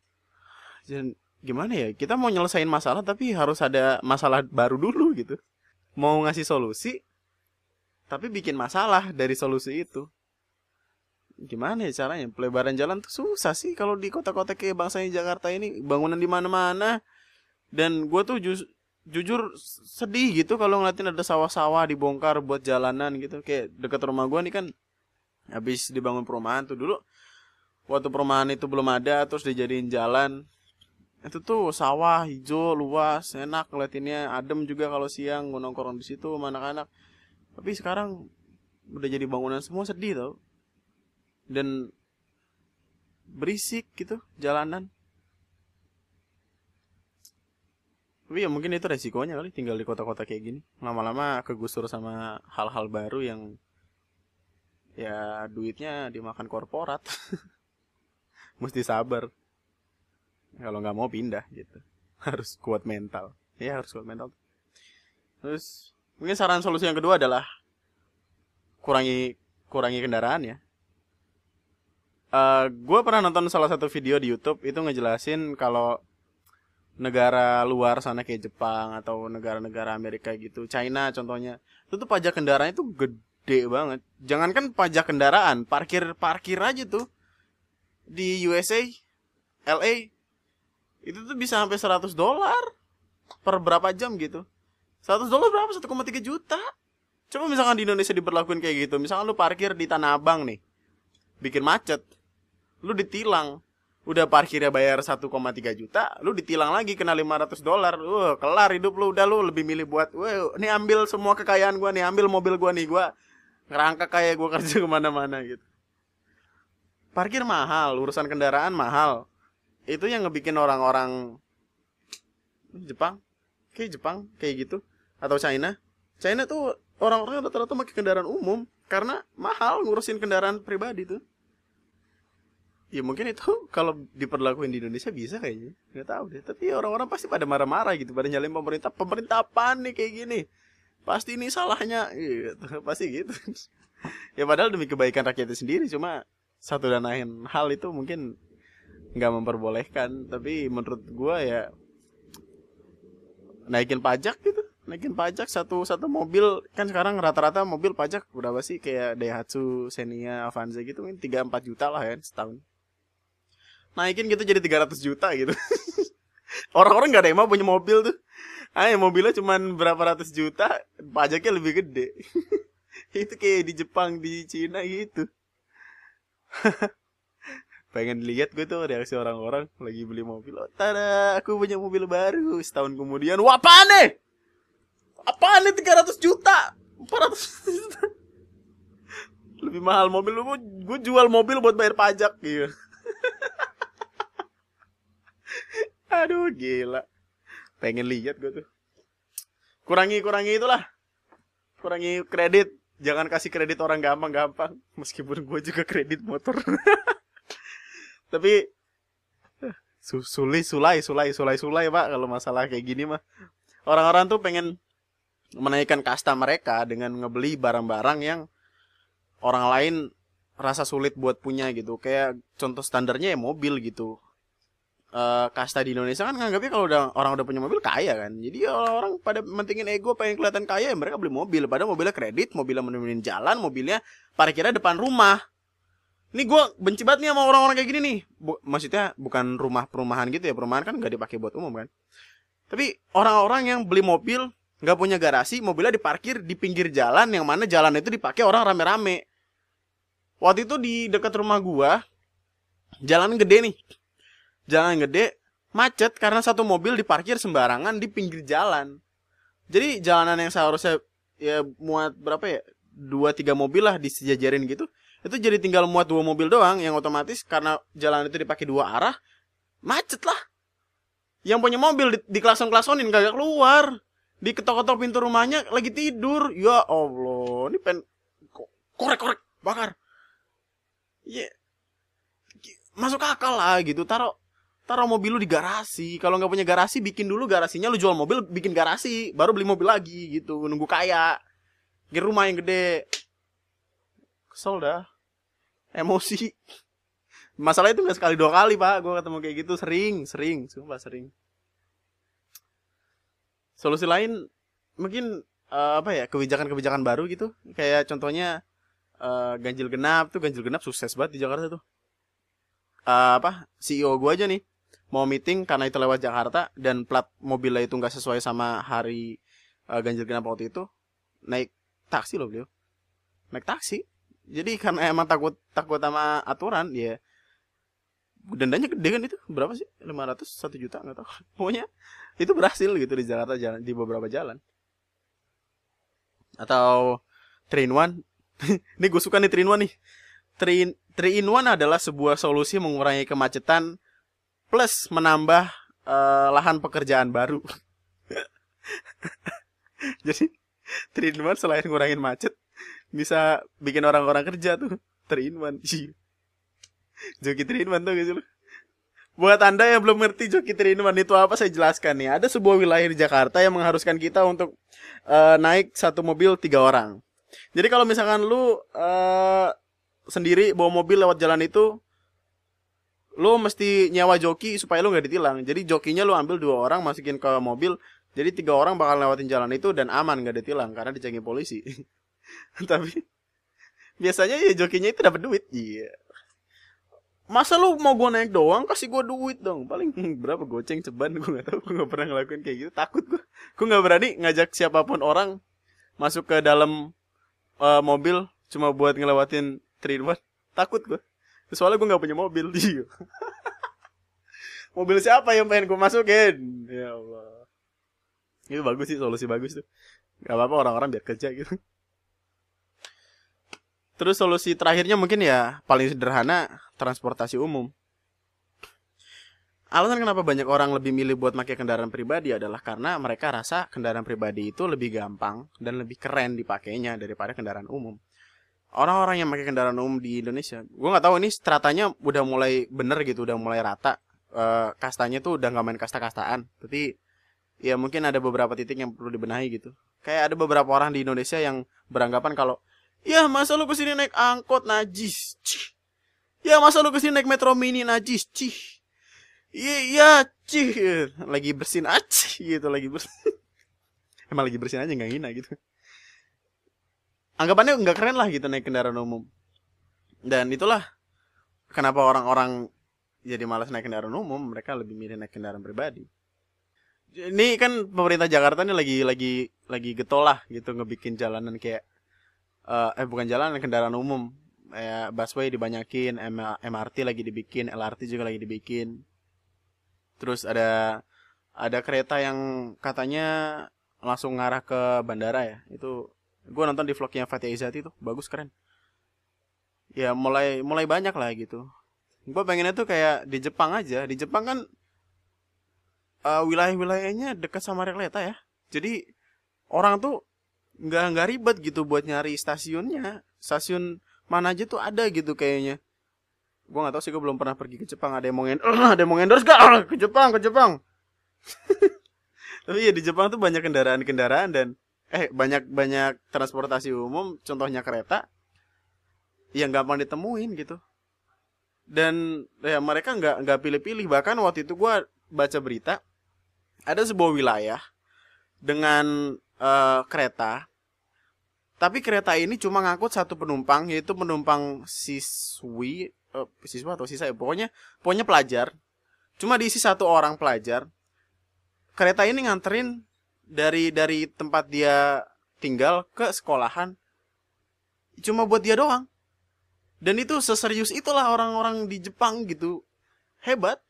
Dan gimana ya kita mau nyelesain masalah tapi harus ada masalah baru dulu gitu. Mau ngasih solusi tapi bikin masalah dari solusi itu. Gimana ya caranya? Pelebaran jalan tuh susah sih kalau di kota-kota kayak bangsanya Jakarta ini bangunan di mana-mana. Dan gue tuh just, jujur sedih gitu kalau ngeliatin ada sawah-sawah dibongkar buat jalanan gitu. Kayak deket rumah gua nih kan habis dibangun perumahan tuh dulu waktu perumahan itu belum ada terus dijadiin jalan. Itu tuh sawah hijau luas enak ngeliatinnya. Adem juga kalau siang nongkrong di situ sama anak-anak. Tapi sekarang udah jadi bangunan semua sedih tau. Dan berisik gitu jalanan Tapi ya mungkin itu resikonya kali tinggal di kota-kota kayak gini. Lama-lama kegusur sama hal-hal baru yang ya duitnya dimakan korporat. Mesti sabar. Kalau nggak mau pindah gitu. Harus kuat mental. Ya harus kuat mental. Terus mungkin saran solusi yang kedua adalah kurangi kurangi kendaraan ya. Uh, eh, gue pernah nonton salah satu video di YouTube itu ngejelasin kalau negara luar sana kayak Jepang atau negara-negara Amerika gitu, China contohnya, itu tuh pajak kendaraan itu gede banget. Jangankan pajak kendaraan, parkir parkir aja tuh di USA, LA itu tuh bisa sampai 100 dolar per berapa jam gitu. 100 dolar berapa? 1,3 juta. Coba misalkan di Indonesia diberlakuin kayak gitu, misalkan lu parkir di Tanah Abang nih, bikin macet, lu ditilang udah parkirnya bayar 1,3 juta, lu ditilang lagi kena 500 dolar. Uh, kelar hidup lu udah lu lebih milih buat, wah, ini ambil semua kekayaan gua nih, ambil mobil gua nih, gua ngerangka kayak gua kerja ke mana mana gitu. Parkir mahal, urusan kendaraan mahal. Itu yang ngebikin orang-orang Jepang, kayak Jepang, kayak gitu, atau China. China tuh orang-orang rata-rata pakai kendaraan umum karena mahal ngurusin kendaraan pribadi tuh ya mungkin itu kalau diperlakuin di Indonesia bisa kayaknya. Nggak tahu deh. Tapi orang-orang pasti pada marah-marah gitu pada nyalain pemerintah. Pemerintah apa nih kayak gini? Pasti ini salahnya. Gitu pasti gitu. Ya padahal demi kebaikan rakyatnya sendiri. Cuma satu dan lain hal itu mungkin nggak memperbolehkan. Tapi menurut gua ya naikin pajak gitu. Naikin pajak satu satu mobil. Kan sekarang rata-rata mobil pajak berapa sih? Kayak Daihatsu Xenia Avanza gitu kan tiga empat juta lah ya setahun naikin gitu jadi 300 juta gitu. Orang-orang nggak ada yang mau punya mobil tuh. Ah mobilnya cuman berapa ratus juta pajaknya lebih gede. Itu kayak di Jepang di Cina gitu. Pengen lihat gue tuh reaksi orang-orang lagi beli mobil. Oh, tada aku punya mobil baru. Setahun kemudian wah apa nih? Apa nih 300 juta? 400 juta lebih mahal mobil lu. Gue jual mobil buat bayar pajak. Gitu Aduh gila. Pengen lihat gue tuh. Kurangi kurangi itulah. Kurangi kredit. Jangan kasih kredit orang gampang-gampang. Meskipun gue juga kredit motor. Tapi sulai sulai sulai sulai sulai pak kalau masalah kayak gini mah orang-orang tuh pengen menaikkan kasta mereka dengan ngebeli barang-barang yang orang lain rasa sulit buat punya gitu kayak contoh standarnya ya mobil gitu uh, kasta di Indonesia kan nganggapnya kalau udah orang udah punya mobil kaya kan. Jadi ya orang pada mentingin ego pengen kelihatan kaya ya mereka beli mobil. Padahal mobilnya kredit, mobilnya menemuin jalan, mobilnya parkirnya depan rumah. Ini gue benci banget nih sama orang-orang kayak gini nih. Bu, maksudnya bukan rumah perumahan gitu ya. Perumahan kan gak dipakai buat umum kan. Tapi orang-orang yang beli mobil nggak punya garasi, mobilnya diparkir di pinggir jalan yang mana jalan itu dipakai orang rame-rame. Waktu itu di dekat rumah gua, jalan gede nih. Jalan gede, macet karena satu mobil diparkir sembarangan di pinggir jalan. Jadi jalanan yang seharusnya ya muat berapa ya? Dua tiga mobil lah disejajarin gitu. Itu jadi tinggal muat dua mobil doang yang otomatis karena jalan itu dipakai dua arah, macet lah. Yang punya mobil di, di klason-klasonin kagak keluar. Di ketok-ketok pintu rumahnya lagi tidur. Ya Allah, ini pen korek-korek bakar. Ya masuk akal lah gitu. Taruh taruh mobil lu di garasi. Kalau nggak punya garasi, bikin dulu garasinya. Lu jual mobil, bikin garasi, baru beli mobil lagi gitu. Nunggu kaya. Di rumah yang gede. Kesel dah. Emosi. Masalah itu nggak sekali dua kali pak, gue ketemu kayak gitu sering, sering, sumpah sering. Solusi lain mungkin uh, apa ya kebijakan-kebijakan baru gitu, kayak contohnya uh, ganjil genap tuh ganjil genap sukses banget di Jakarta tuh. Uh, apa CEO gue aja nih mau meeting karena itu lewat Jakarta dan plat mobilnya itu nggak sesuai sama hari uh, ganjil genap waktu itu naik taksi loh beliau. Naik taksi. Jadi karena emang takut takut sama aturan ya dendanya gede kan itu. Berapa sih? 500 satu juta nggak tahu. Pokoknya itu berhasil gitu di Jakarta jalan di beberapa jalan. Atau train one. Ini gue suka nih train one nih. Train train one adalah sebuah solusi mengurangi kemacetan plus menambah uh, lahan pekerjaan baru. Jadi train one selain ngurangin macet bisa bikin orang-orang kerja tuh train one. Joki train one tuh gitu loh. Buat Anda yang belum ngerti joki train one itu apa saya jelaskan nih. Ada sebuah wilayah di Jakarta yang mengharuskan kita untuk uh, naik satu mobil tiga orang. Jadi kalau misalkan lu uh, sendiri bawa mobil lewat jalan itu lu mesti nyewa joki supaya lu nggak ditilang. Jadi jokinya lu ambil dua orang masukin ke mobil. Jadi tiga orang bakal lewatin jalan itu dan aman nggak ditilang karena dicengin polisi. Tapi biasanya ya jokinya itu dapat duit. Iya. Masa lu mau gue naik doang kasih gue duit dong. Paling berapa goceng ceban gue nggak tahu. Gue nggak pernah ngelakuin kayak gitu. Takut gue. Gue nggak berani ngajak siapa pun orang masuk ke dalam uh, mobil cuma buat ngelewatin train Takut gue. Soalnya gue gak punya mobil dia. mobil siapa yang pengen gue masukin? Ya Allah. Itu bagus sih solusi bagus tuh. Gak apa-apa orang-orang biar kerja gitu. Terus solusi terakhirnya mungkin ya paling sederhana transportasi umum. Alasan kenapa banyak orang lebih milih buat pakai kendaraan pribadi adalah karena mereka rasa kendaraan pribadi itu lebih gampang dan lebih keren dipakainya daripada kendaraan umum orang-orang yang pakai kendaraan umum di Indonesia. Gue nggak tahu ini stratanya udah mulai bener gitu udah mulai rata. Uh, kastanya tuh udah nggak main kasta-kastaan. Tapi ya mungkin ada beberapa titik yang perlu dibenahi gitu. Kayak ada beberapa orang di Indonesia yang beranggapan kalau ya masa lu ke sini naik angkot najis? Cih. ya masa lu ke sini naik metro mini najis? Cih. Iya iya cih. Lagi bersin aja gitu lagi bersin. Emang lagi bersin aja nggak ngina gitu anggapannya nggak keren lah gitu naik kendaraan umum. Dan itulah kenapa orang-orang jadi malas naik kendaraan umum mereka lebih milih naik kendaraan pribadi. Ini kan pemerintah Jakarta ini lagi lagi lagi getol lah gitu ngebikin jalanan kayak uh, eh bukan jalanan kendaraan umum. Kayak busway dibanyakin MRT lagi dibikin LRT juga lagi dibikin. Terus ada ada kereta yang katanya langsung ngarah ke bandara ya. Itu gue nonton di vlognya Fatih Izati tuh bagus keren. Ya mulai mulai banyak lah gitu. Gue pengennya tuh kayak di Jepang aja. Di Jepang kan uh, wilayah-wilayahnya dekat sama rel kereta ya. Jadi orang tuh nggak nggak ribet gitu buat nyari stasiunnya. Stasiun mana aja tuh ada gitu kayaknya. Gue nggak tahu sih gue belum pernah pergi ke Jepang. Ada yang mau ngen ada yang mau endorse gak ke Jepang ke Jepang. Tapi ya di Jepang tuh banyak kendaraan-kendaraan dan eh banyak banyak transportasi umum contohnya kereta yang gampang ditemuin gitu. Dan ya mereka nggak nggak pilih-pilih. Bahkan waktu itu gue baca berita ada sebuah wilayah dengan uh, kereta. Tapi kereta ini cuma ngangkut satu penumpang yaitu penumpang siswi uh, siswa atau siswa ya pokoknya pokoknya pelajar. Cuma diisi satu orang pelajar. Kereta ini nganterin dari dari tempat dia tinggal ke sekolahan cuma buat dia doang. Dan itu seserius itulah orang-orang di Jepang gitu. Hebat.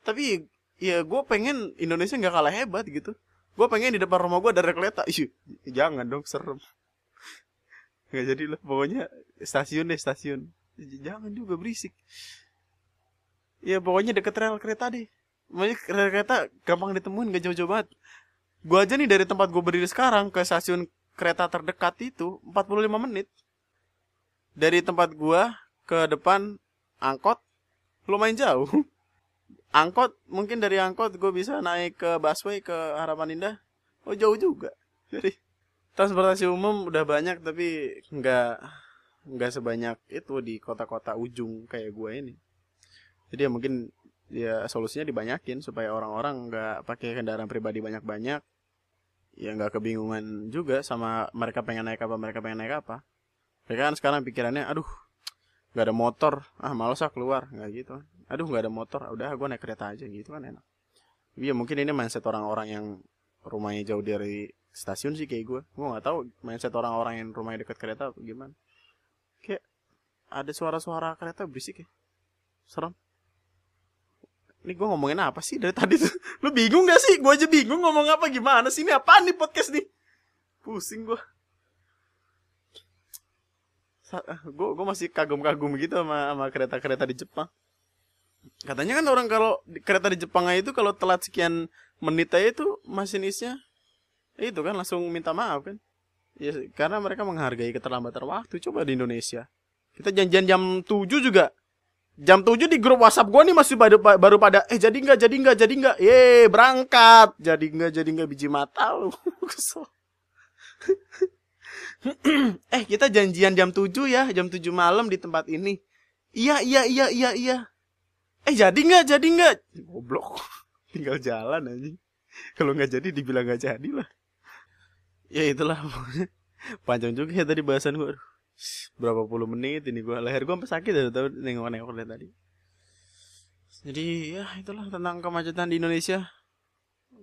Tapi ya gue pengen Indonesia nggak kalah hebat gitu. Gue pengen di depan rumah gue ada kereta Ih, jangan dong serem. Nggak jadi lah pokoknya stasiun deh stasiun. Jangan juga berisik. Ya pokoknya deket rel kereta deh. Makanya rel kereta gampang ditemuin gak jauh-jauh banget gue aja nih dari tempat gue berdiri sekarang ke stasiun kereta terdekat itu 45 menit. Dari tempat gue ke depan angkot lumayan jauh. Angkot mungkin dari angkot gue bisa naik ke busway ke harapan indah. Oh jauh juga. Jadi transportasi umum udah banyak tapi nggak nggak sebanyak itu di kota-kota ujung kayak gue ini. Jadi ya mungkin ya solusinya dibanyakin supaya orang-orang nggak pakai kendaraan pribadi banyak-banyak ya nggak kebingungan juga sama mereka pengen naik apa mereka pengen naik apa. Mereka kan sekarang pikirannya aduh nggak ada motor. Ah malas ah keluar. Nggak gitu aduh nggak ada motor. Udah gue naik kereta aja. Gitu kan enak. Iya mungkin ini mindset orang-orang yang rumahnya jauh dari stasiun sih kayak gue gue nggak tahu mindset orang-orang yang rumahnya dekat kereta gimana. Kayak ada suara-suara kereta berisik ya. Serem ini gue ngomongin apa sih dari tadi tuh? Lu bingung gak sih? Gue aja bingung ngomong apa gimana sih? Ini apa nih podcast nih? Pusing gue gue gue masih kagum-kagum gitu sama sama kereta-kereta di Jepang. Katanya kan orang kalau kereta di Jepang itu kalau telat sekian menit aja itu masinisnya itu kan langsung minta maaf kan. Ya karena mereka menghargai keterlambatan waktu. Coba di Indonesia. Kita janjian jam 7 juga jam 7 di grup WhatsApp gue nih masih baru baru pada eh jadi nggak jadi nggak jadi nggak ye berangkat jadi nggak jadi nggak biji mata lu kesel eh kita janjian jam 7 ya, jam 7 malam di tempat ini. Iya, iya, iya, iya, iya. Eh jadi nggak, jadi nggak? Goblok. Tinggal jalan aja. Kalau nggak jadi dibilang nggak jadi lah. Ya itulah Panjang juga ya tadi bahasan gue. Berapa puluh menit ini gue leher gue sampai sakit ya tahu nengok-nengok lihat tadi. Jadi ya itulah tentang kemacetan di Indonesia.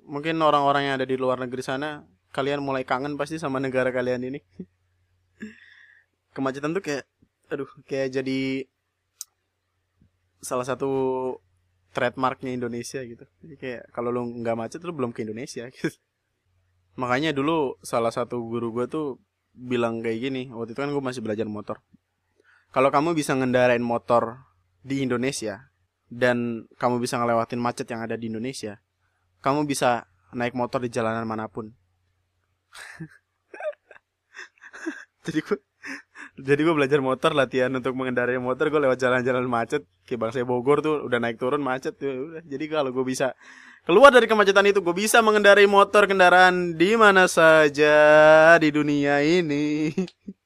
Mungkin orang-orang yang ada di luar negeri sana kalian mulai kangen pasti sama negara kalian ini kemacetan tuh kayak aduh kayak jadi salah satu trademarknya Indonesia gitu jadi kayak kalau lu nggak macet lu belum ke Indonesia gitu makanya dulu salah satu guru gue tuh bilang kayak gini waktu itu kan gue masih belajar motor. Kalau kamu bisa ngendarain motor di Indonesia dan kamu bisa ngelewatin macet yang ada di Indonesia kamu bisa naik motor di jalanan mana pun. Jadi gue jadi gue belajar motor latihan untuk mengendarai motor gue lewat jalan-jalan macet. Kayak bangsa Bogor tuh udah naik turun macet tuh udah. Jadi kalau gue bisa keluar dari kemacetan itu gue bisa mengendarai motor kendaraan di mana saja di dunia ini.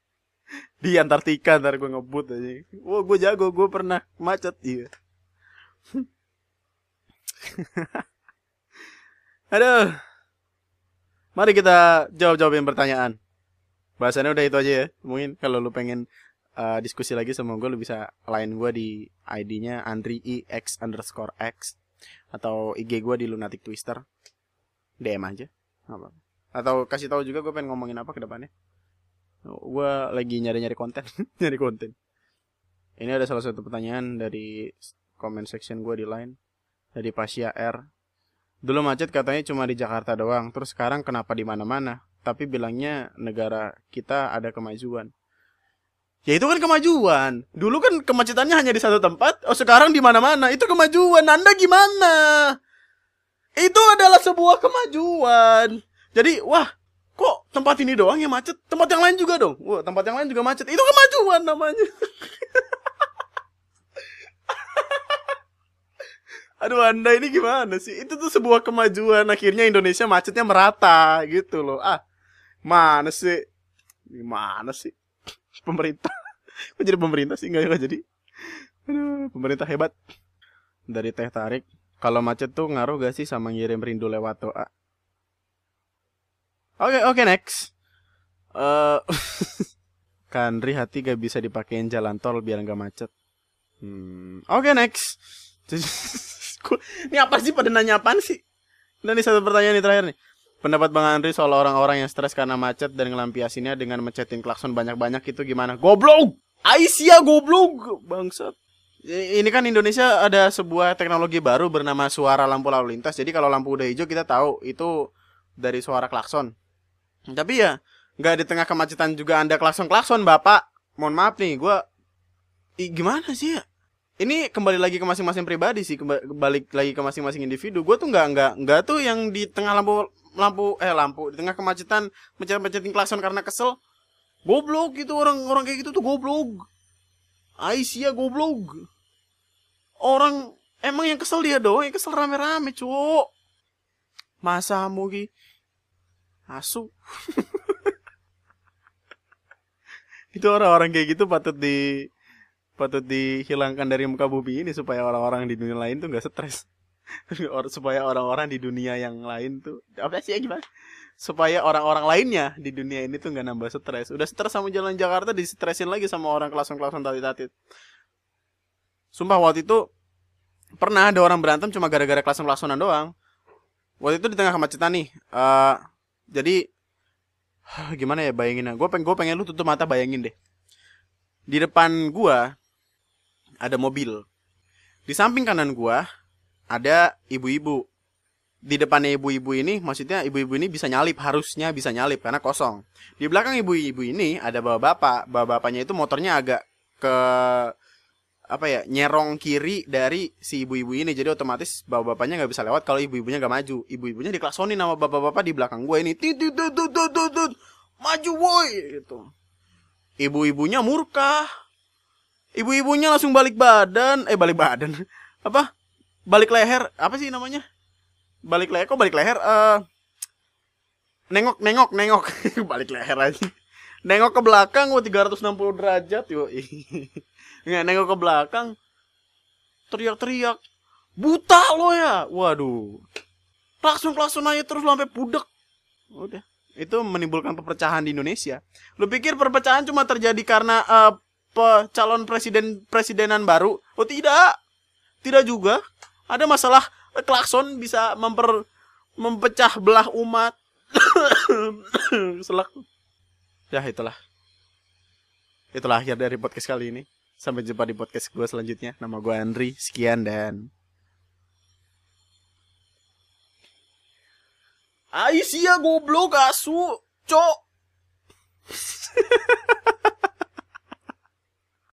Di Antartika ntar gue ngebut aja. Wah gue jago gue pernah macet iya. Aduh. Mari kita jawab-jawabin pertanyaan. Bahasannya udah itu aja ya. Mungkin kalau lu pengen uh, diskusi lagi sama gue, lu bisa lain gue di ID-nya Andri X underscore X atau IG gue di Lunatic Twister. DM aja. Apa? Atau kasih tahu juga gue pengen ngomongin apa ke depannya. Gue lagi nyari-nyari konten, nyari konten. Ini ada salah satu pertanyaan dari comment section gue di line dari Pasya R Dulu macet katanya cuma di Jakarta doang, terus sekarang kenapa di mana-mana? Tapi bilangnya negara kita ada kemajuan. Ya itu kan kemajuan. Dulu kan kemacetannya hanya di satu tempat, oh sekarang di mana-mana. Itu kemajuan. Anda gimana? Itu adalah sebuah kemajuan. Jadi, wah, kok tempat ini doang yang macet? Tempat yang lain juga dong. Wah, tempat yang lain juga macet. Itu kemajuan namanya. Aduh anda ini gimana sih? Itu tuh sebuah kemajuan. Akhirnya Indonesia macetnya merata gitu loh. Ah, mana sih? Gimana sih? Pemerintah. Kok jadi pemerintah sih? Enggak, enggak jadi. Aduh, pemerintah hebat. Dari teh tarik. Kalau macet tuh ngaruh gak sih sama ngirim rindu lewat doa? Oke, okay, oke okay, next. Uh, Kandri hati gak bisa dipakein jalan tol biar gak macet. Hmm, oke okay, next. ini apa sih pada nanya apaan sih? Dan ini satu pertanyaan nih terakhir nih. Pendapat Bang Andri soal orang-orang yang stres karena macet dan ngelampiasinnya dengan mencetin klakson banyak-banyak itu gimana? Goblok! Aisyah goblok! Bangsat. Ini kan Indonesia ada sebuah teknologi baru bernama suara lampu lalu lintas. Jadi kalau lampu udah hijau kita tahu itu dari suara klakson. Tapi ya nggak di tengah kemacetan juga anda klakson-klakson bapak. Mohon maaf nih, gue gimana sih ya? Ini kembali lagi ke masing-masing pribadi sih, kembali lagi ke masing-masing individu. Gue tuh nggak nggak nggak tuh yang di tengah lampu lampu eh lampu di tengah kemacetan mencet-mencetin klakson karena kesel. Goblok gitu orang-orang kayak gitu tuh goblok. Aisyah goblok. Orang emang yang kesel dia doang, yang kesel rame-rame, cuk. Masa mugi asu. itu orang-orang kayak gitu patut di patut dihilangkan dari muka bumi ini supaya orang-orang di dunia lain tuh nggak stres supaya orang-orang di dunia yang lain tuh apa sih gimana? Supaya orang-orang lainnya di dunia ini tuh nggak nambah stres. Udah stres sama jalan Jakarta distresin lagi sama orang kelasan-kelasan tati-tati sumpah waktu itu pernah ada orang berantem cuma gara-gara kelasan-kelasonan doang. Waktu itu di tengah kemacetan nih uh, jadi gimana ya bayangin gue pengen gue pengen lu tutup mata bayangin deh. Di depan gue ada mobil. Di samping kanan gua ada ibu-ibu. Di depannya ibu-ibu ini, maksudnya ibu-ibu ini bisa nyalip, harusnya bisa nyalip karena kosong. Di belakang ibu-ibu ini ada bapak-bapak. Bapak-bapaknya itu motornya agak ke apa ya nyerong kiri dari si ibu-ibu ini jadi otomatis bapak-bapaknya nggak bisa lewat kalau ibu-ibunya nggak maju ibu-ibunya diklaksonin sama bapak-bapak di belakang gue ini tit maju woi gitu ibu-ibunya murka Ibu-ibunya langsung balik badan, eh balik badan. Apa? Balik leher, apa sih namanya? Balik leher, kok balik leher? Eh uh, nengok, nengok, nengok. balik leher aja. Nengok ke belakang, wah 360 derajat, yo. Nggak nengok ke belakang, teriak-teriak. Buta lo ya. Waduh. Langsung langsung aja terus sampai budek. Udah. Itu menimbulkan perpecahan di Indonesia. Lu pikir perpecahan cuma terjadi karena uh, pe calon presiden presidenan baru? Oh tidak, tidak juga. Ada masalah klakson bisa memper mempecah belah umat. Selak. Ya itulah. Itulah akhir dari podcast kali ini. Sampai jumpa di podcast gue selanjutnya. Nama gue Andri. Sekian dan Aisyah goblok asu, cok.